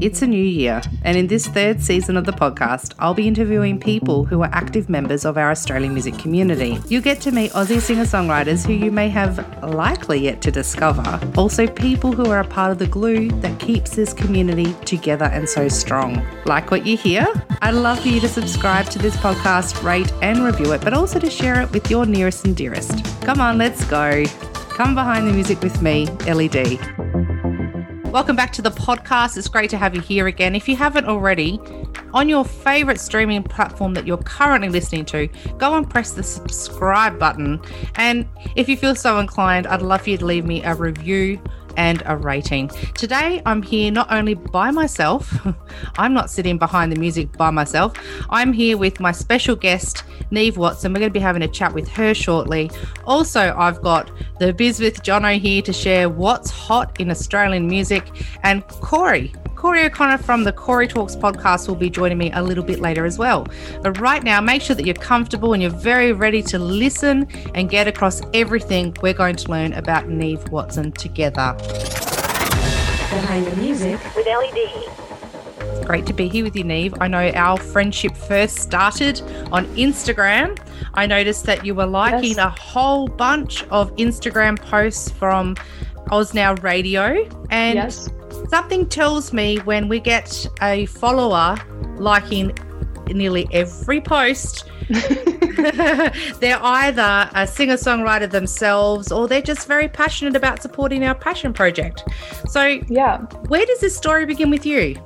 It's a new year, and in this third season of the podcast, I'll be interviewing people who are active members of our Australian music community. You'll get to meet Aussie singer songwriters who you may have likely yet to discover, also, people who are a part of the glue that keeps this community together and so strong. Like what you hear? I'd love for you to subscribe to this podcast, rate and review it, but also to share it with your nearest and dearest. Come on, let's go. Come behind the music with me, Ellie D. Welcome back to the podcast. It's great to have you here again. If you haven't already, on your favorite streaming platform that you're currently listening to, go and press the subscribe button. And if you feel so inclined, I'd love for you to leave me a review and a rating. Today, I'm here not only by myself, I'm not sitting behind the music by myself, I'm here with my special guest, Neve Watson. We're going to be having a chat with her shortly. Also, I've got the Biz with Jono here to share what's hot in Australian music, and Corey. Corey O'Connor from the Corey Talks podcast will be joining me a little bit later as well. But right now, make sure that you're comfortable and you're very ready to listen and get across everything we're going to learn about Neve Watson together. Behind the music with LED. It's great to be here with you, Neve. I know our friendship first started on Instagram. I noticed that you were liking Yes. a whole bunch of Instagram posts from Oz Now Radio. And Yes. Something something tells me when we get a follower liking nearly every post, they're either a singer songwriter themselves or they're just very passionate about supporting our passion project. So, Yeah. where does this story begin with you?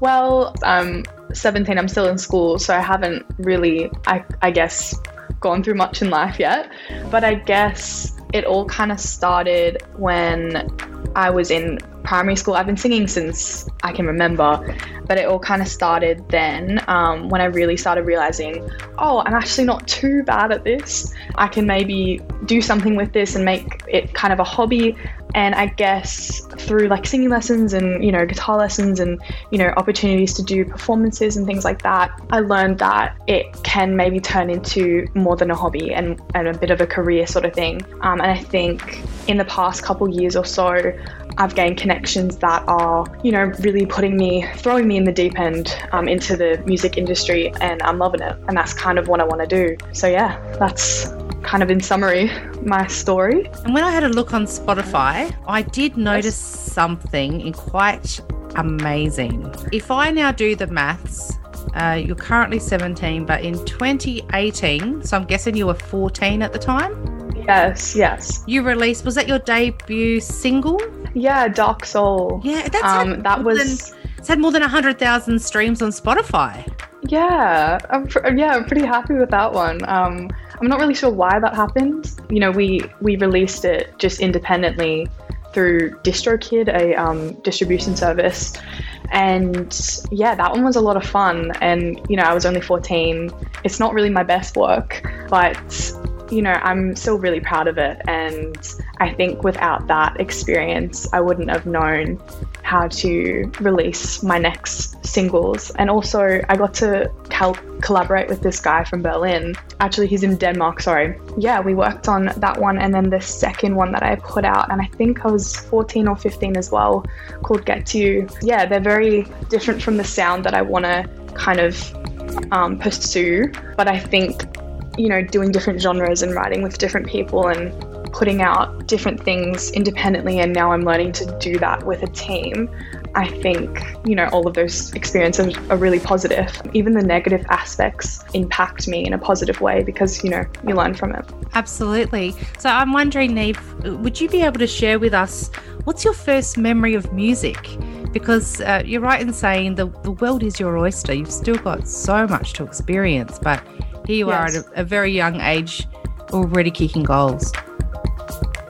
Well, um, I'm 17. I'm still in school, so I haven't really, I, I guess, gone through much in life yet. But I guess it all kind of started when I was in primary school. I've been singing since I can remember, but it all kind of started then um, when I really started realizing, oh, I'm actually not too bad at this. I can maybe do something with this and make it kind of a hobby. And I guess through like singing lessons and, you know, guitar lessons and, you know, opportunities to do performances and things like that, I learned that it can maybe turn into more than a hobby and, and a bit of a career sort of thing. Um, and I think in the past couple years or so, I've gained connections that are, you know, really putting me, throwing me in the deep end um, into the music industry, and I'm loving it. And that's kind of what I want to do. So, yeah, that's kind of in summary my story. And when I had a look on Spotify, I did notice something in quite amazing. If I now do the maths, uh, you're currently 17, but in 2018, so I'm guessing you were 14 at the time, Yes, yes. you released, was that your debut single? Yeah, Dark Soul. Yeah, that's Um, had that was. Than, it's had more than 100,000 streams on Spotify. Yeah, I'm pr- yeah, I'm pretty happy with that one. Um, I'm not really sure why that happened. You know, we we released it just independently through DistroKid, a um, distribution service, and yeah, that one was a lot of fun. And you know, I was only 14. It's not really my best work, but you know, I'm still really proud of it. And I think without that experience, I wouldn't have known how to release my next singles. And also, I got to cal- collaborate with this guy from Berlin. Actually, he's in Denmark, sorry. Yeah, we worked on that one. And then the second one that I put out, and I think I was 14 or 15 as well, called Get to You. Yeah, they're very different from the sound that I want to kind of um, pursue. But I think you know, doing different genres and writing with different people and putting out different things independently. And now I'm learning to do that with a team. I think, you know, all of those experiences are really positive. Even the negative aspects impact me in a positive way because, you know, you learn from it. Absolutely. So I'm wondering, Neve, would you be able to share with us what's your first memory of music? Because uh, you're right in saying the, the world is your oyster. You've still got so much to experience, but here you are at a, a very young age, already kicking goals.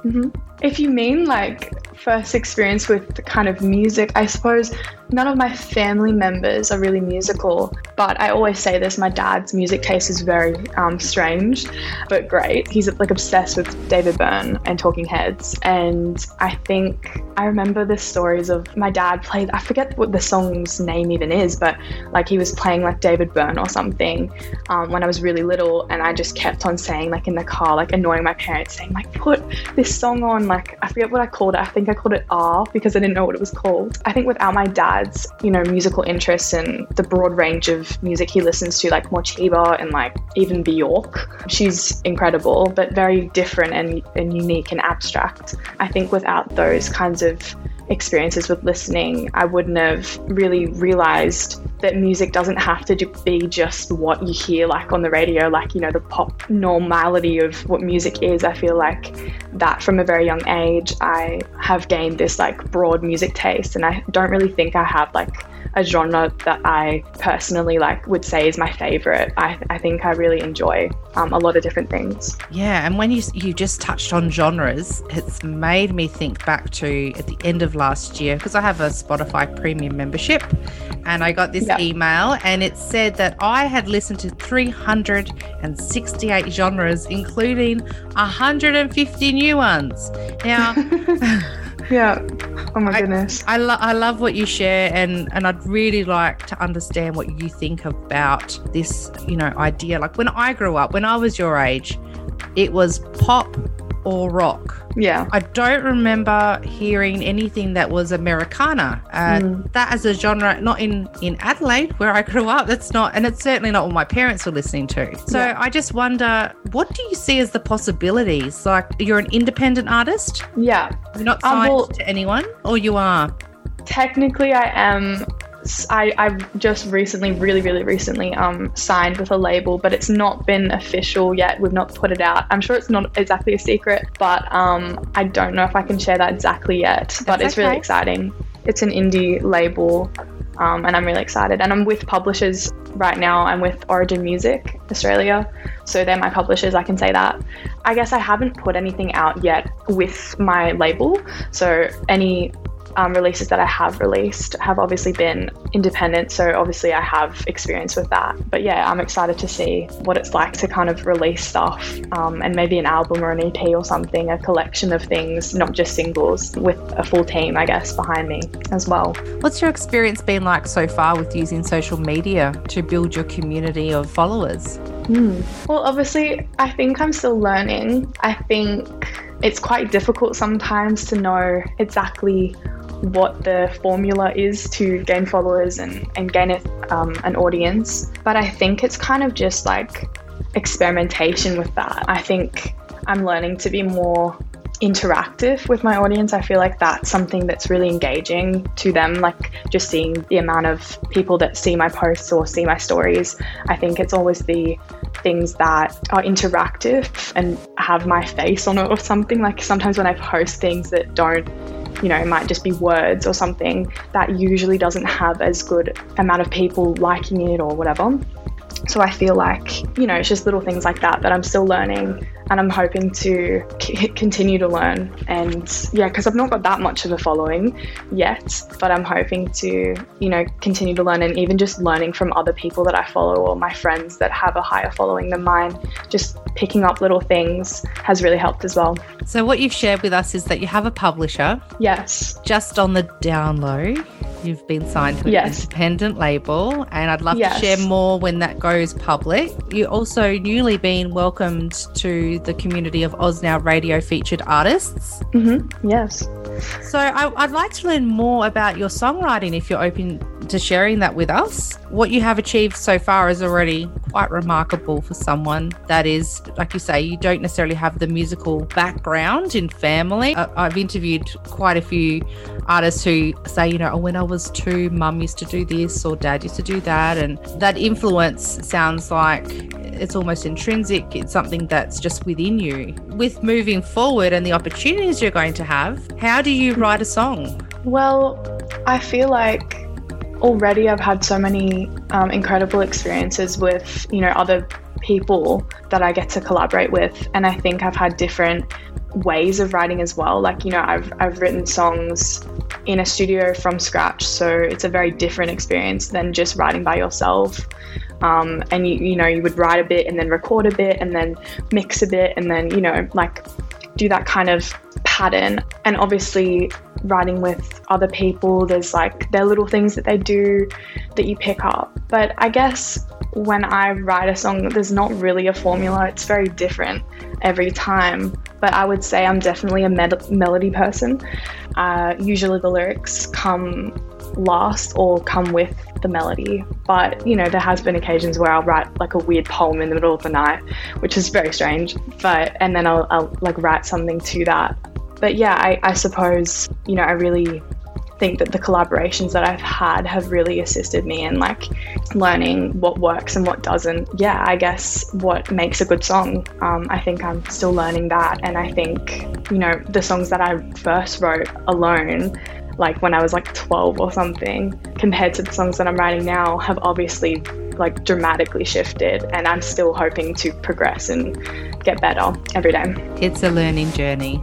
hmm If you mean like first experience with kind of music, I suppose none of my family members are really musical. But I always say this: my dad's music taste is very um, strange, but great. He's like obsessed with David Byrne and Talking Heads, and I think I remember the stories of my dad played. I forget what the song's name even is, but like he was playing like David Byrne or something um, when I was really little, and I just kept on saying like in the car, like annoying my parents, saying like put this song on. Like I forget what I called it. I think I called it R because I didn't know what it was called. I think without my dad's, you know, musical interests and the broad range of music he listens to, like Morcheeba and like even Bjork, she's incredible, but very different and, and unique and abstract. I think without those kinds of experiences with listening, I wouldn't have really realized that music doesn't have to be just what you hear like on the radio, like, you know, the pop normality of what music is. I feel like that from a very young age, I have gained this like broad music taste, and I don't really think I have like a genre that I personally like would say is my favorite. I, I think I really enjoy um, a lot of different things. Yeah, and when you you just touched on genres, it's made me think back to at the end of last year because I have a Spotify premium membership, and I got this yep. email and it said that I had listened to 368 genres, including 150 new ones. Now. Yeah. Oh my goodness. I, lo- I love what you share, and and I'd really like to understand what you think about this, you know, idea. Like when I grew up, when I was your age, it was pop or rock. Yeah. I don't remember hearing anything that was Americana. Uh, mm. That as a genre, not in, in Adelaide where I grew up, that's not, and it's certainly not what my parents were listening to. So yeah. I just wonder, what do you see as the possibilities? Like you're an independent artist? Yeah. You're not signed um, well, to anyone, or you are? Technically, I am I, I've just recently, really, really recently, um, signed with a label, but it's not been official yet. We've not put it out. I'm sure it's not exactly a secret, but um, I don't know if I can share that exactly yet. But That's it's okay. really exciting. It's an indie label, um, and I'm really excited. And I'm with publishers right now. I'm with Origin Music Australia, so they're my publishers. I can say that. I guess I haven't put anything out yet with my label, so any um, releases that I have released have obviously been independent, so obviously I have experience with that. But yeah, I'm excited to see what it's like to kind of release stuff um, and maybe an album or an EP or something, a collection of things, not just singles, with a full team, I guess, behind me as well. What's your experience been like so far with using social media to build your community of followers? Mm. Well, obviously, I think I'm still learning. I think it's quite difficult sometimes to know exactly what the formula is to gain followers and, and gain a, um, an audience. But I think it's kind of just like experimentation with that. I think I'm learning to be more interactive with my audience. I feel like that's something that's really engaging to them, like just seeing the amount of people that see my posts or see my stories. I think it's always the things that are interactive and have my face on it or something. Like sometimes when I post things that don't you know, might just be words or something that usually doesn't have as good amount of people liking it or whatever. So I feel like, you know, it's just little things like that that I'm still learning and I'm hoping to c- continue to learn. And yeah, because I've not got that much of a following yet, but I'm hoping to, you know, continue to learn and even just learning from other people that I follow or my friends that have a higher following than mine. Just picking up little things has really helped as well. So, what you've shared with us is that you have a publisher. Yes. Just on the down low, you've been signed to an yes. independent label, and I'd love yes. to share more when that goes public. You also newly been welcomed to the community of Oz Now radio featured artists. Mm-hmm. Yes. So I, would like to learn more about your songwriting if you're open to sharing that with us. What you have achieved so far is already quite remarkable for someone that is, like you say, you don't necessarily have the musical background in family. I've interviewed quite a few artists who say, you know, oh, when I was two, mum used to do this or dad used to do that. And that influence sounds like it's almost intrinsic. It's something that's just within you. With moving forward and the opportunities you're going to have, how do you write a song? Well, I feel like already I've had so many um, incredible experiences with, you know, other people that I get to collaborate with. And I think I've had different ways of writing as well. Like, you know, I've, I've written songs in a studio from scratch. So it's a very different experience than just writing by yourself. Um, and you, you know, you would write a bit and then record a bit and then mix a bit and then, you know, like do that kind of pattern. And obviously, writing with other people, there's like their little things that they do that you pick up. But I guess when I write a song, there's not really a formula. It's very different every time. But I would say I'm definitely a med- melody person. uh, usually the lyrics come last or come with the melody. But, you know, there has been occasions where I'll write like a weird poem in the middle of the night, which is very strange. But, and then I'll, I'll like write something to that. But yeah, I, I suppose, you know, I really think that the collaborations that I've had have really assisted me in like learning what works and what doesn't. Yeah, I guess what makes a good song. Um, I think I'm still learning that. And I think, you know, the songs that I first wrote alone like when I was like 12 or something, compared to the songs that I'm writing now, have obviously like dramatically shifted. And I'm still hoping to progress and get better every day. It's a learning journey.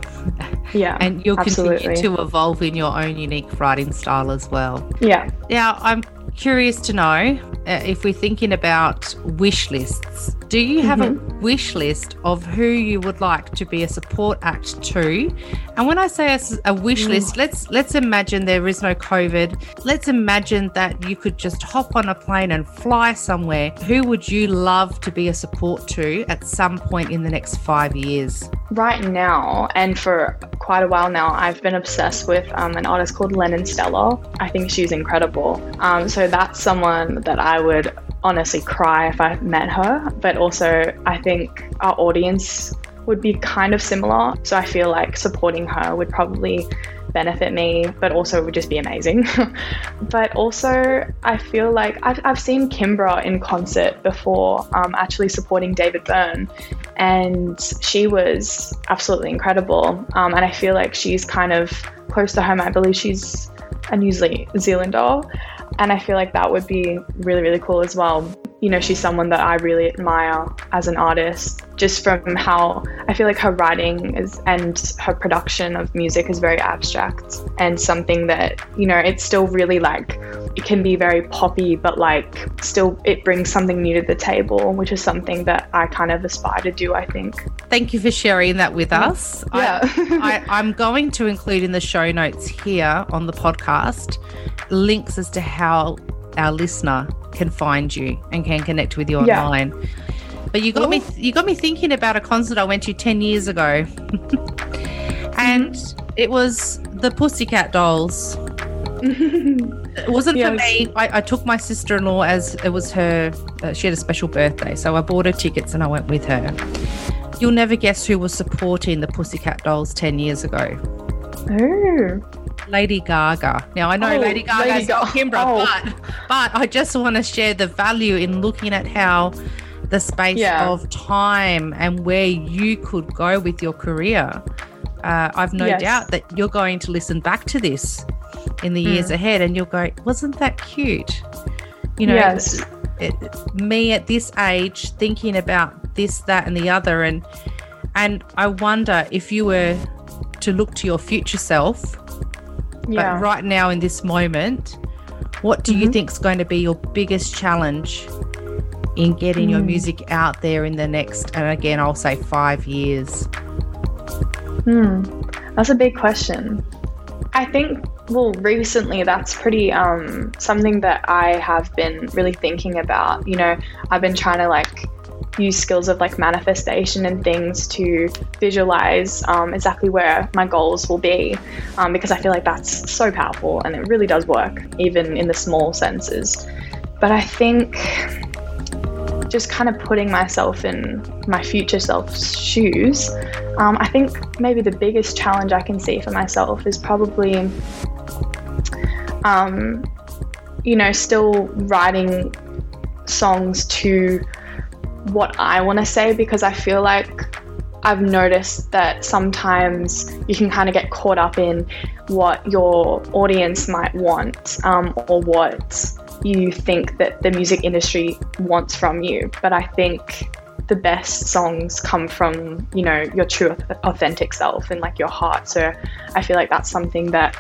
Yeah. and you'll absolutely. continue to evolve in your own unique writing style as well. Yeah. Now, I'm curious to know uh, if we're thinking about wish lists. Do you have Mm-hmm. a wish list of who you would like to be a support act to? And when I say a wish list, let's let's imagine there is no COVID. Let's imagine that you could just hop on a plane and fly somewhere. Who would you love to be a support to at some point in the next five years? Right now, and for quite a while now, I've been obsessed with um, an artist called Lennon Stella. I think she's incredible. Um, so that's someone that I would honestly cry if I met her. But also, I think our audience would be kind of similar. So I feel like supporting her would probably benefit me, but also it would just be amazing. but also, I feel like I've, I've seen Kimbra in concert before, um, actually supporting David Byrne, and she was absolutely incredible. Um, and I feel like she's kind of close to home. I believe she's a New Ze- Zealander, and I feel like that would be really, really cool as well. You know, she's someone that I really admire as an artist, just from how I feel like her writing is and her production of music is very abstract and something that, you know, it's still really like it can be very poppy, but like still it brings something new to the table, which is something that I kind of aspire to do, I think. Thank you for sharing that with us. Yeah. I, I, I'm going to include in the show notes here on the podcast links as to how our listener can find you and can connect with you online. Yeah. But you got me you got me thinking about a concert I went to 10 years ago. and it was the Pussycat Dolls. It wasn't for me. I, I took my sister in law as it was her, uh, she had a special birthday. So I bought her tickets and I went with her. You'll never guess who was supporting the Pussycat Dolls 10 years ago. Oh. Lady Gaga. Now I know Oh, Lady Gaga's Lady Ga- Kimbra, oh. but but I just want to share the value in looking at how the space Yeah. of time and where you could go with your career. Uh, I've no Yes. doubt that you're going to listen back to this in the Hmm. years ahead, and you'll go, "Wasn't that cute?" You know, Yes. it, me at this age thinking about this, that, and the other, and and I wonder if you were to look to your future self Yeah. but right now in this moment, what do you think's going to be your biggest challenge in getting your music out there in the next and again I'll say 5 years? Hmm. That's a big question. I think well recently that's pretty um something that I have been really thinking about. You know, I've been trying to like use skills of like manifestation and things to visualize um, exactly where my goals will be um, because I feel like that's so powerful and it really does work even in the small senses. But I think just kind of putting myself in my future self's shoes, um, I think maybe the biggest challenge I can see for myself is probably, um, you know, still writing songs to what I want to say because I feel like I've noticed that sometimes you can kind of get caught up in what your audience might want um, or what you think that the music industry wants from you. But I think the best songs come from, you know, your true authentic self and like your heart. So I feel like that's something that,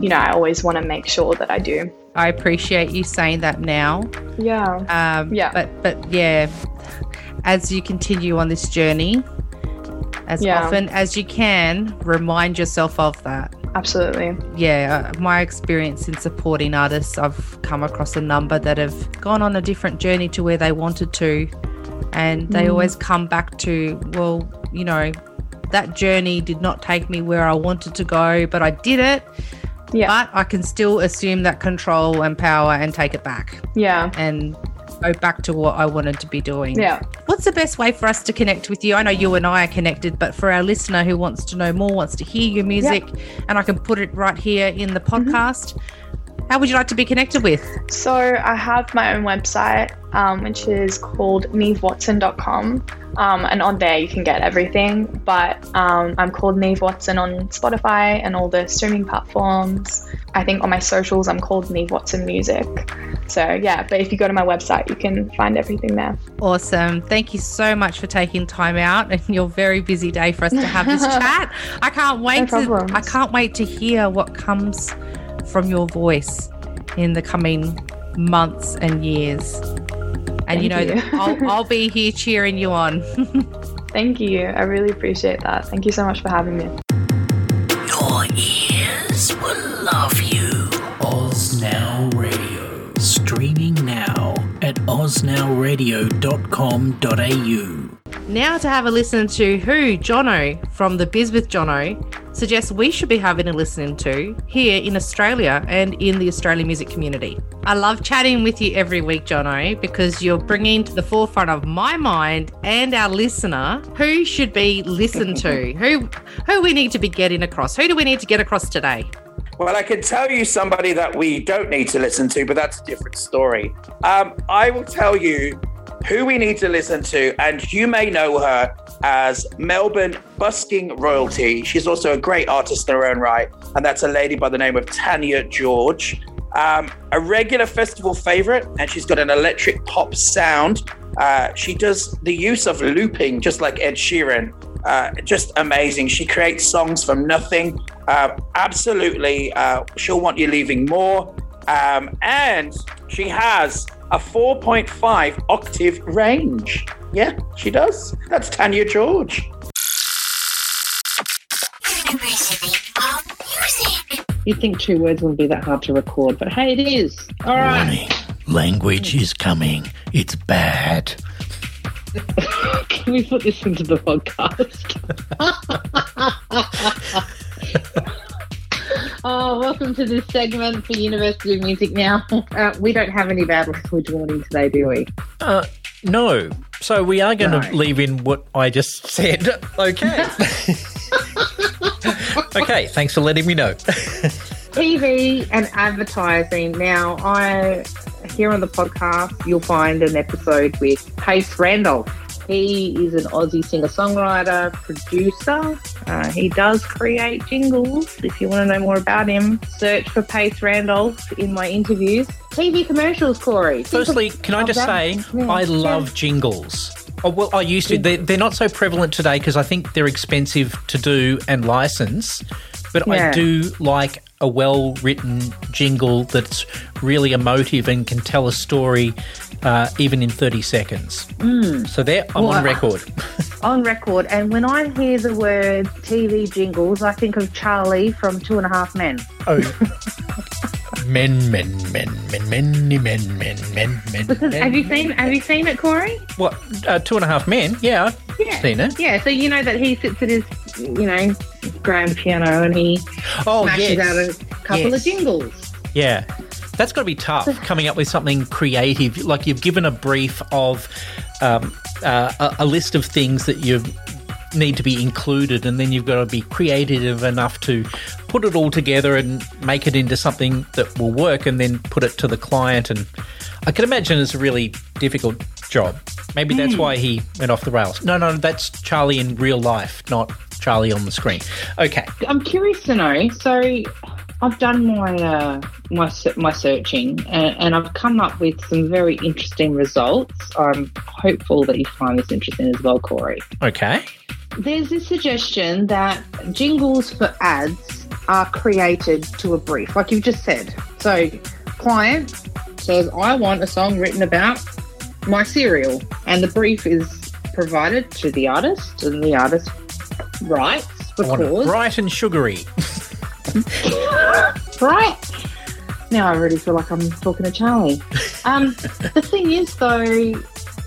you know, I always want to make sure that I do. I appreciate you saying that now. Yeah. Um, Yeah. But but yeah, as you continue on this journey, as Yeah. often as you can, remind yourself of that. Absolutely. yeah, uh, my experience in supporting artists, I've come across a number that have gone on a different journey to where they wanted to. And they always come back to, well, you know, that journey did not take me where I wanted to go, but I did it. Yeah. But I can still assume that control and power and take it back yeah. and go back to what I wanted to be doing. Yeah. What's the best way for us to connect with you? I know you and I are connected, but for our listener who wants to know more, wants to hear your music, and I can put it right here in the Mm-hmm. podcast, how would you like to be connected with? So I have my own website, um, which is called nevewatson.com. Um, and on there you can get everything. But um, I'm called Neve Watson on Spotify and all the streaming platforms. I think on my socials I'm called Neve Watson Music. So yeah, but if you go to my website, you can find everything there. Awesome. Thank you so much for taking time out and your very busy day for us to have this chat. I can't wait No to. I can't wait to hear what comes from your voice in the coming months and years. And you know you. I'll, I'll be here cheering you on. Thank you. I really appreciate that. Thank you so much for having me. Your ears will love you. Oz Now Radio. Streaming now at oznowradio.com.au. Now to have a listen to who Jono from the Biz with Jono suggests we should be having a listen to here in Australia and in the Australian music community. I love chatting with you every week, Jono, because you're bringing to the forefront of my mind and our listener who should be listened to, who who we need to be getting across. Who do we need to get across today? Well, I can tell you somebody that we don't need to listen to, but that's a different story. Um, I will tell you who we need to listen to, and you may know her as Melbourne busking royalty. She's also a great artist in her own right, and that's a lady by the name of Tanya George. Um, a regular festival favorite, and she's got an electric pop sound. Uh, she does the use of looping, just like Ed Sheeran. Uh, just amazing. She creates songs from nothing. Uh, absolutely, uh, she'll want you leaving more. Um, and she has a 4.5 octave range. Yeah, she does. That's Tanya George. You'd think two words wouldn't be that hard to record, but hey, it is. All right. Warning. Language is coming. It's bad. Can we put this into the podcast? welcome to this segment for University of Music now. Uh, we don't have any bad language warning today, do we? Uh, no. So we are going to No. leave in what I just said. Okay. okay. Thanks for letting me know. TV and advertising. Now, I here on the podcast, you'll find an episode with Pace Randolph. He is an Aussie singer songwriter, producer. Uh, he does create jingles. If you want to know more about him, search for Pace Randolph in my interviews. TV commercials, Corey. Firstly, can I just say Yeah. I love jingles. Oh, well, I used to. They're, they're not so prevalent today because I think they're expensive to do and license. But I do like a well written jingle that's really emotive and can tell a story uh, even in 30 seconds. So there, I'm Well, on record. on record. And when I hear the word TV jingles, I think of Charlie from Two and a Half Men. Oh. men, men, men, men, many men, men, men, men. Because men, have you seen have you seen it, Corey? What? Uh, two and a half men? Yeah, I've Yeah. seen it. Yeah, so you know that he sits at his, you know, grand piano and he Oh, smashes yes. out a couple Yes. of jingles. Yeah. That's got to be tough coming up with something creative. Like you've given a brief of um, uh, a, a list of things that you need to be included, and then you've got to be creative enough to put it all together and make it into something that will work, and then put it to the client. And I can imagine it's a really difficult job. Maybe that's why he went off the rails. No, no, that's Charlie in real life, not Charlie on the screen. Okay. I'm curious to know. So, I've done my uh, my my searching, and, and I've come up with some very interesting results. I'm hopeful that you find this interesting as well, Corey. Okay. There's this suggestion that jingles for ads are created to a brief, like you've just said. So, client says, I want a song written about my cereal, and the brief is provided to the artist, and the artist I because bright and sugary. right. Now I really feel like I'm talking to Charlie. Um, the thing is, though,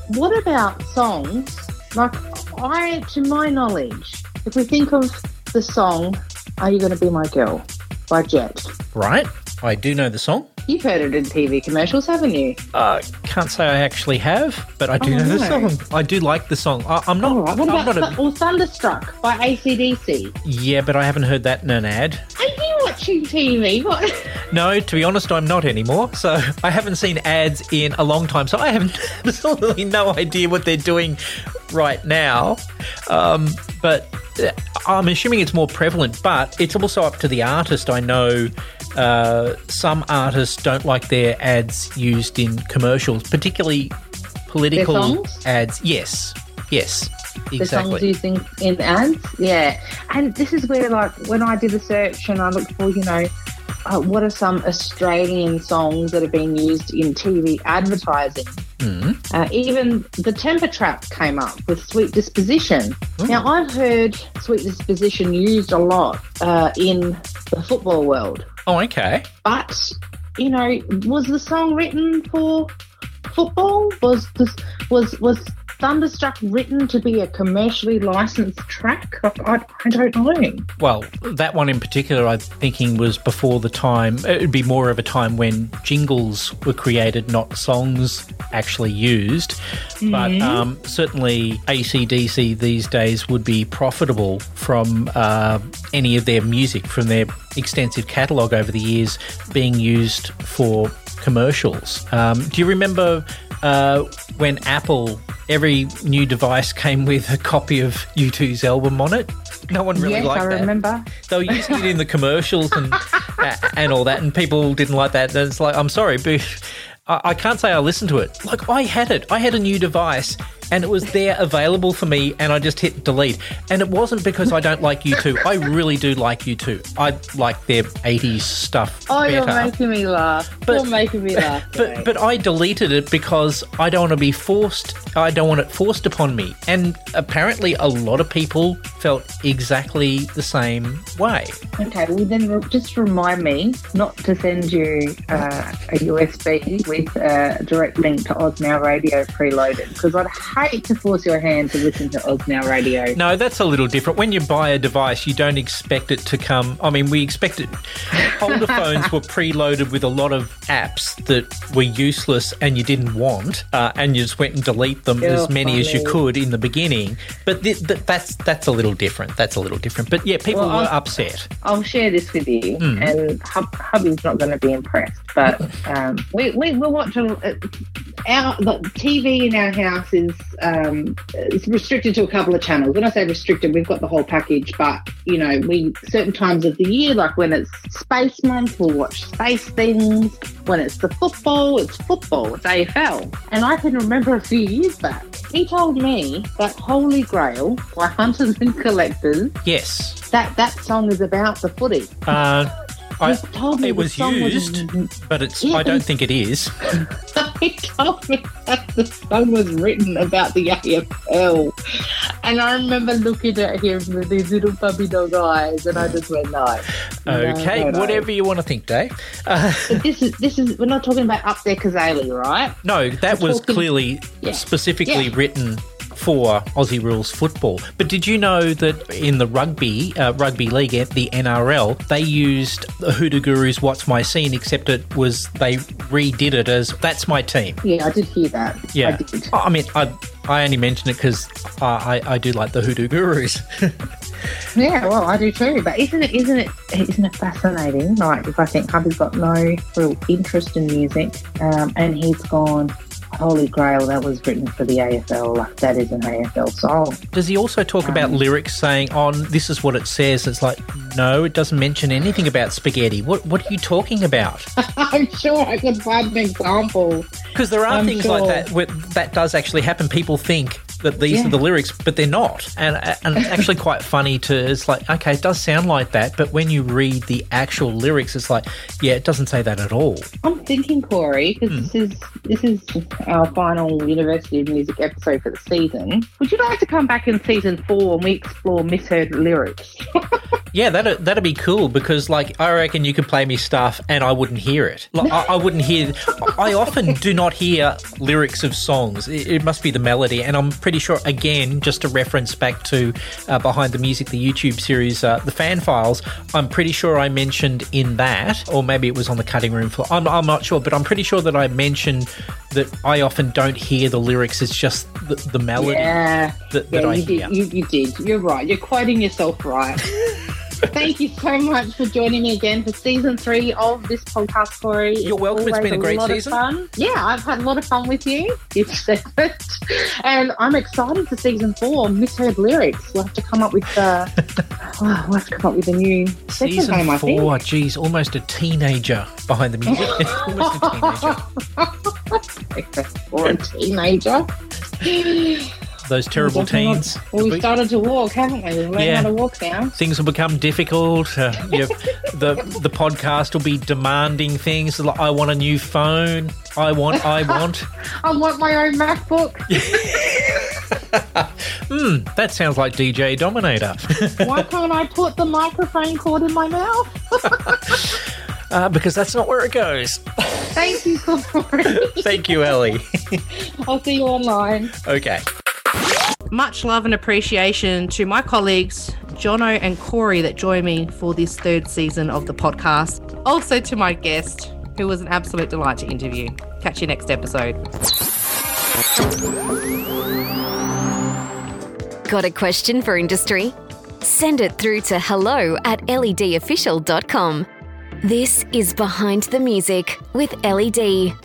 what about songs? Like, I, to my knowledge, if we think of the song "Are You Going to Be My Girl" by Jet, Right? I do know the song. You've heard it in TV commercials, haven't you? Uh, can't say I actually have, but I do Oh, know the no. song. I do like the song. I, I'm not. All right. What about not a, or "Thunderstruck" by ACDC? yeah, but I haven't heard that in an ad. Are you watching TV? What? No, to be honest, I'm not anymore. So I haven't seen ads in a long time. So I have absolutely no idea what they're doing right now. Um, but uh, I'm assuming it's more prevalent. But it's also up to the artist. I know uh, some artists don't like their ads used in commercials, particularly political ads. Yes, yes, the songs exactly. used in, in ads. Yeah, and this is where, like, when I did a search and I looked for, you know, uh, what are some Australian songs that have been used in TV advertising? Mhm. Uh, even the Temper Trap came up with Sweet Disposition. Now, I've heard Sweet Disposition used a lot uh, in the football world, Oh, okay. but you know, was the song written for football? Was this was was Thunderstruck written to be a commercially licensed track? I, I, don't know. Well, that one in particular, I'm thinking was before the time. It would be more of a time when jingles were created, not songs actually used. But um, certainly, ACDC these days would be profitable from uh, any of their music, from their extensive catalogue over the years, being used for commercials. Um, do you remember uh, when Apple, every new device came with a copy of U2's album on it? No one really yes, liked I that. remember. They were using it in the commercials and uh, and all that, and people didn't like that. And it's like, I'm sorry, but I, I can't say I listened to it. Like I had it, I had a new device, and it was there available for me, and I just hit delete. And it wasn't because I don't like U2. I really do like U2. I like their 80s stuff Oh, better. you're making me laugh. But- you're making me laugh. But but I deleted it because I don't want to be forced. I don't want it forced upon me. And apparently, a lot of people felt exactly the same way. Okay, well then re- just remind me not to send you uh, a USB with a direct link to Oz Now Radio preloaded because I'd hate to force your hand to listen to Now Radio. No, that's a little different. When you buy a device, you don't expect it to come. I mean, we expected older phones were preloaded with a lot of apps that were useless and you didn't want, uh, and you just went and delete them Yeah, as many as you could in the beginning. But th- th- that's that's a little different. That's a little different. But yeah, people Well, were I'll- upset. I'll share this with you, Hmm. and hub, hubby's not going to be impressed. But um, we we we watch a, our the TV in our house is um, it's restricted to a couple of channels. When I say restricted, we've got the whole package. But you know, we certain times of the year, like when it's Space Month, we'll watch space things. When it's the football, it's football. It's AFL. And I can remember a few years back, he told me that Holy Grail by Hunters and Collectors Yes. that that song is about the footy. Uh, I, told me it was used, but it's. Yeah, I don't think it is. he told me that the song was written about the AFL, and I remember looking at him with these little puppy dog eyes, and I just went no. No, Okay, no, no. whatever you want to think, Dave. Uh, this is this is we're not talking about up there Cazaly, right? no, that We're was talking- clearly Yeah. specifically Yeah. written for Aussie rules football. But did you know that in the rugby uh, rugby league, at the NRL, they used the Hoodoo Gurus "What's My Scene," except it was they redid it as "That's My Team." Yeah, I did hear that. I Yeah, did. I mean, I I only mention it because I, I I do like the Hoodoo Gurus. Yeah, well, I do too. But isn't it isn't it isn't it fascinating? Like if I think hubby's got no real interest in music, um, and he's gone. Holy Grail, that was written for the AFL. Like, that is an AFL song. Does he also talk um, about lyrics saying, "On this is what it says"? It's like, no, it doesn't mention anything about spaghetti. What What are you talking about? I'm sure I could find an example. Because there are I'm things sure. like that where that does actually happen. People think that these Yeah. are the lyrics, but they're not, and and it's actually quite funny to. It's like, okay, it does sound like that, but when you read the actual lyrics, it's like, yeah, it doesn't say that at all. I'm thinking, Corey, because hmm. this is this is our final University of Music episode for the season. Would you like to come back in season four and we explore misheard lyrics? Yeah, that'd, that'd be cool because, like, I reckon you could play me stuff and I wouldn't hear it. Like, I, I wouldn't hear. I often do not hear lyrics of songs. It, it must be the melody, and I'm pretty sure. Again, just to reference back to uh, behind the music, the YouTube series, uh, the fan files. I'm pretty sure I mentioned in that, or maybe it was on the cutting room floor. I'm, I'm not sure, but I'm pretty sure that I mentioned that I often don't hear the lyrics. It's just the, the melody Yeah. that, Yeah, I you hear. did. You, you did. You're right. You're quoting yourself right. Thank you so much for joining me again for season three of this podcast, Corey. You're welcome. It's been a great of season. fun. Yeah, I've had a lot of fun with you. You've said it. And I'm excited for season four. Misheard lyrics. We'll have to come up with uh, oh, we'll have to come up with a new Season name, I think. four, geez, almost a teenager behind the music. almost a teenager. or a teenager. Those terrible teens. Well, we've started to walk, haven't we? Learned Yeah. how to walk now. Things will become difficult. Uh, the the podcast will be demanding things like I want a new phone. I want. I want. I want my own MacBook. That sounds like DJ Dominator. Why can't I put the microphone cord in my mouth? uh, because that's not where it goes. Thank you, Corey. Thank you, Ellie. I'll see you online. okay. Much love and appreciation to my colleagues, Jono and Corey, that joined me for this third season of the podcast. Also to my guest, who was an absolute delight to interview. Catch you next episode. Got a question for industry? Send it through to hello at ledofficial.com. This is Behind the Music with LED.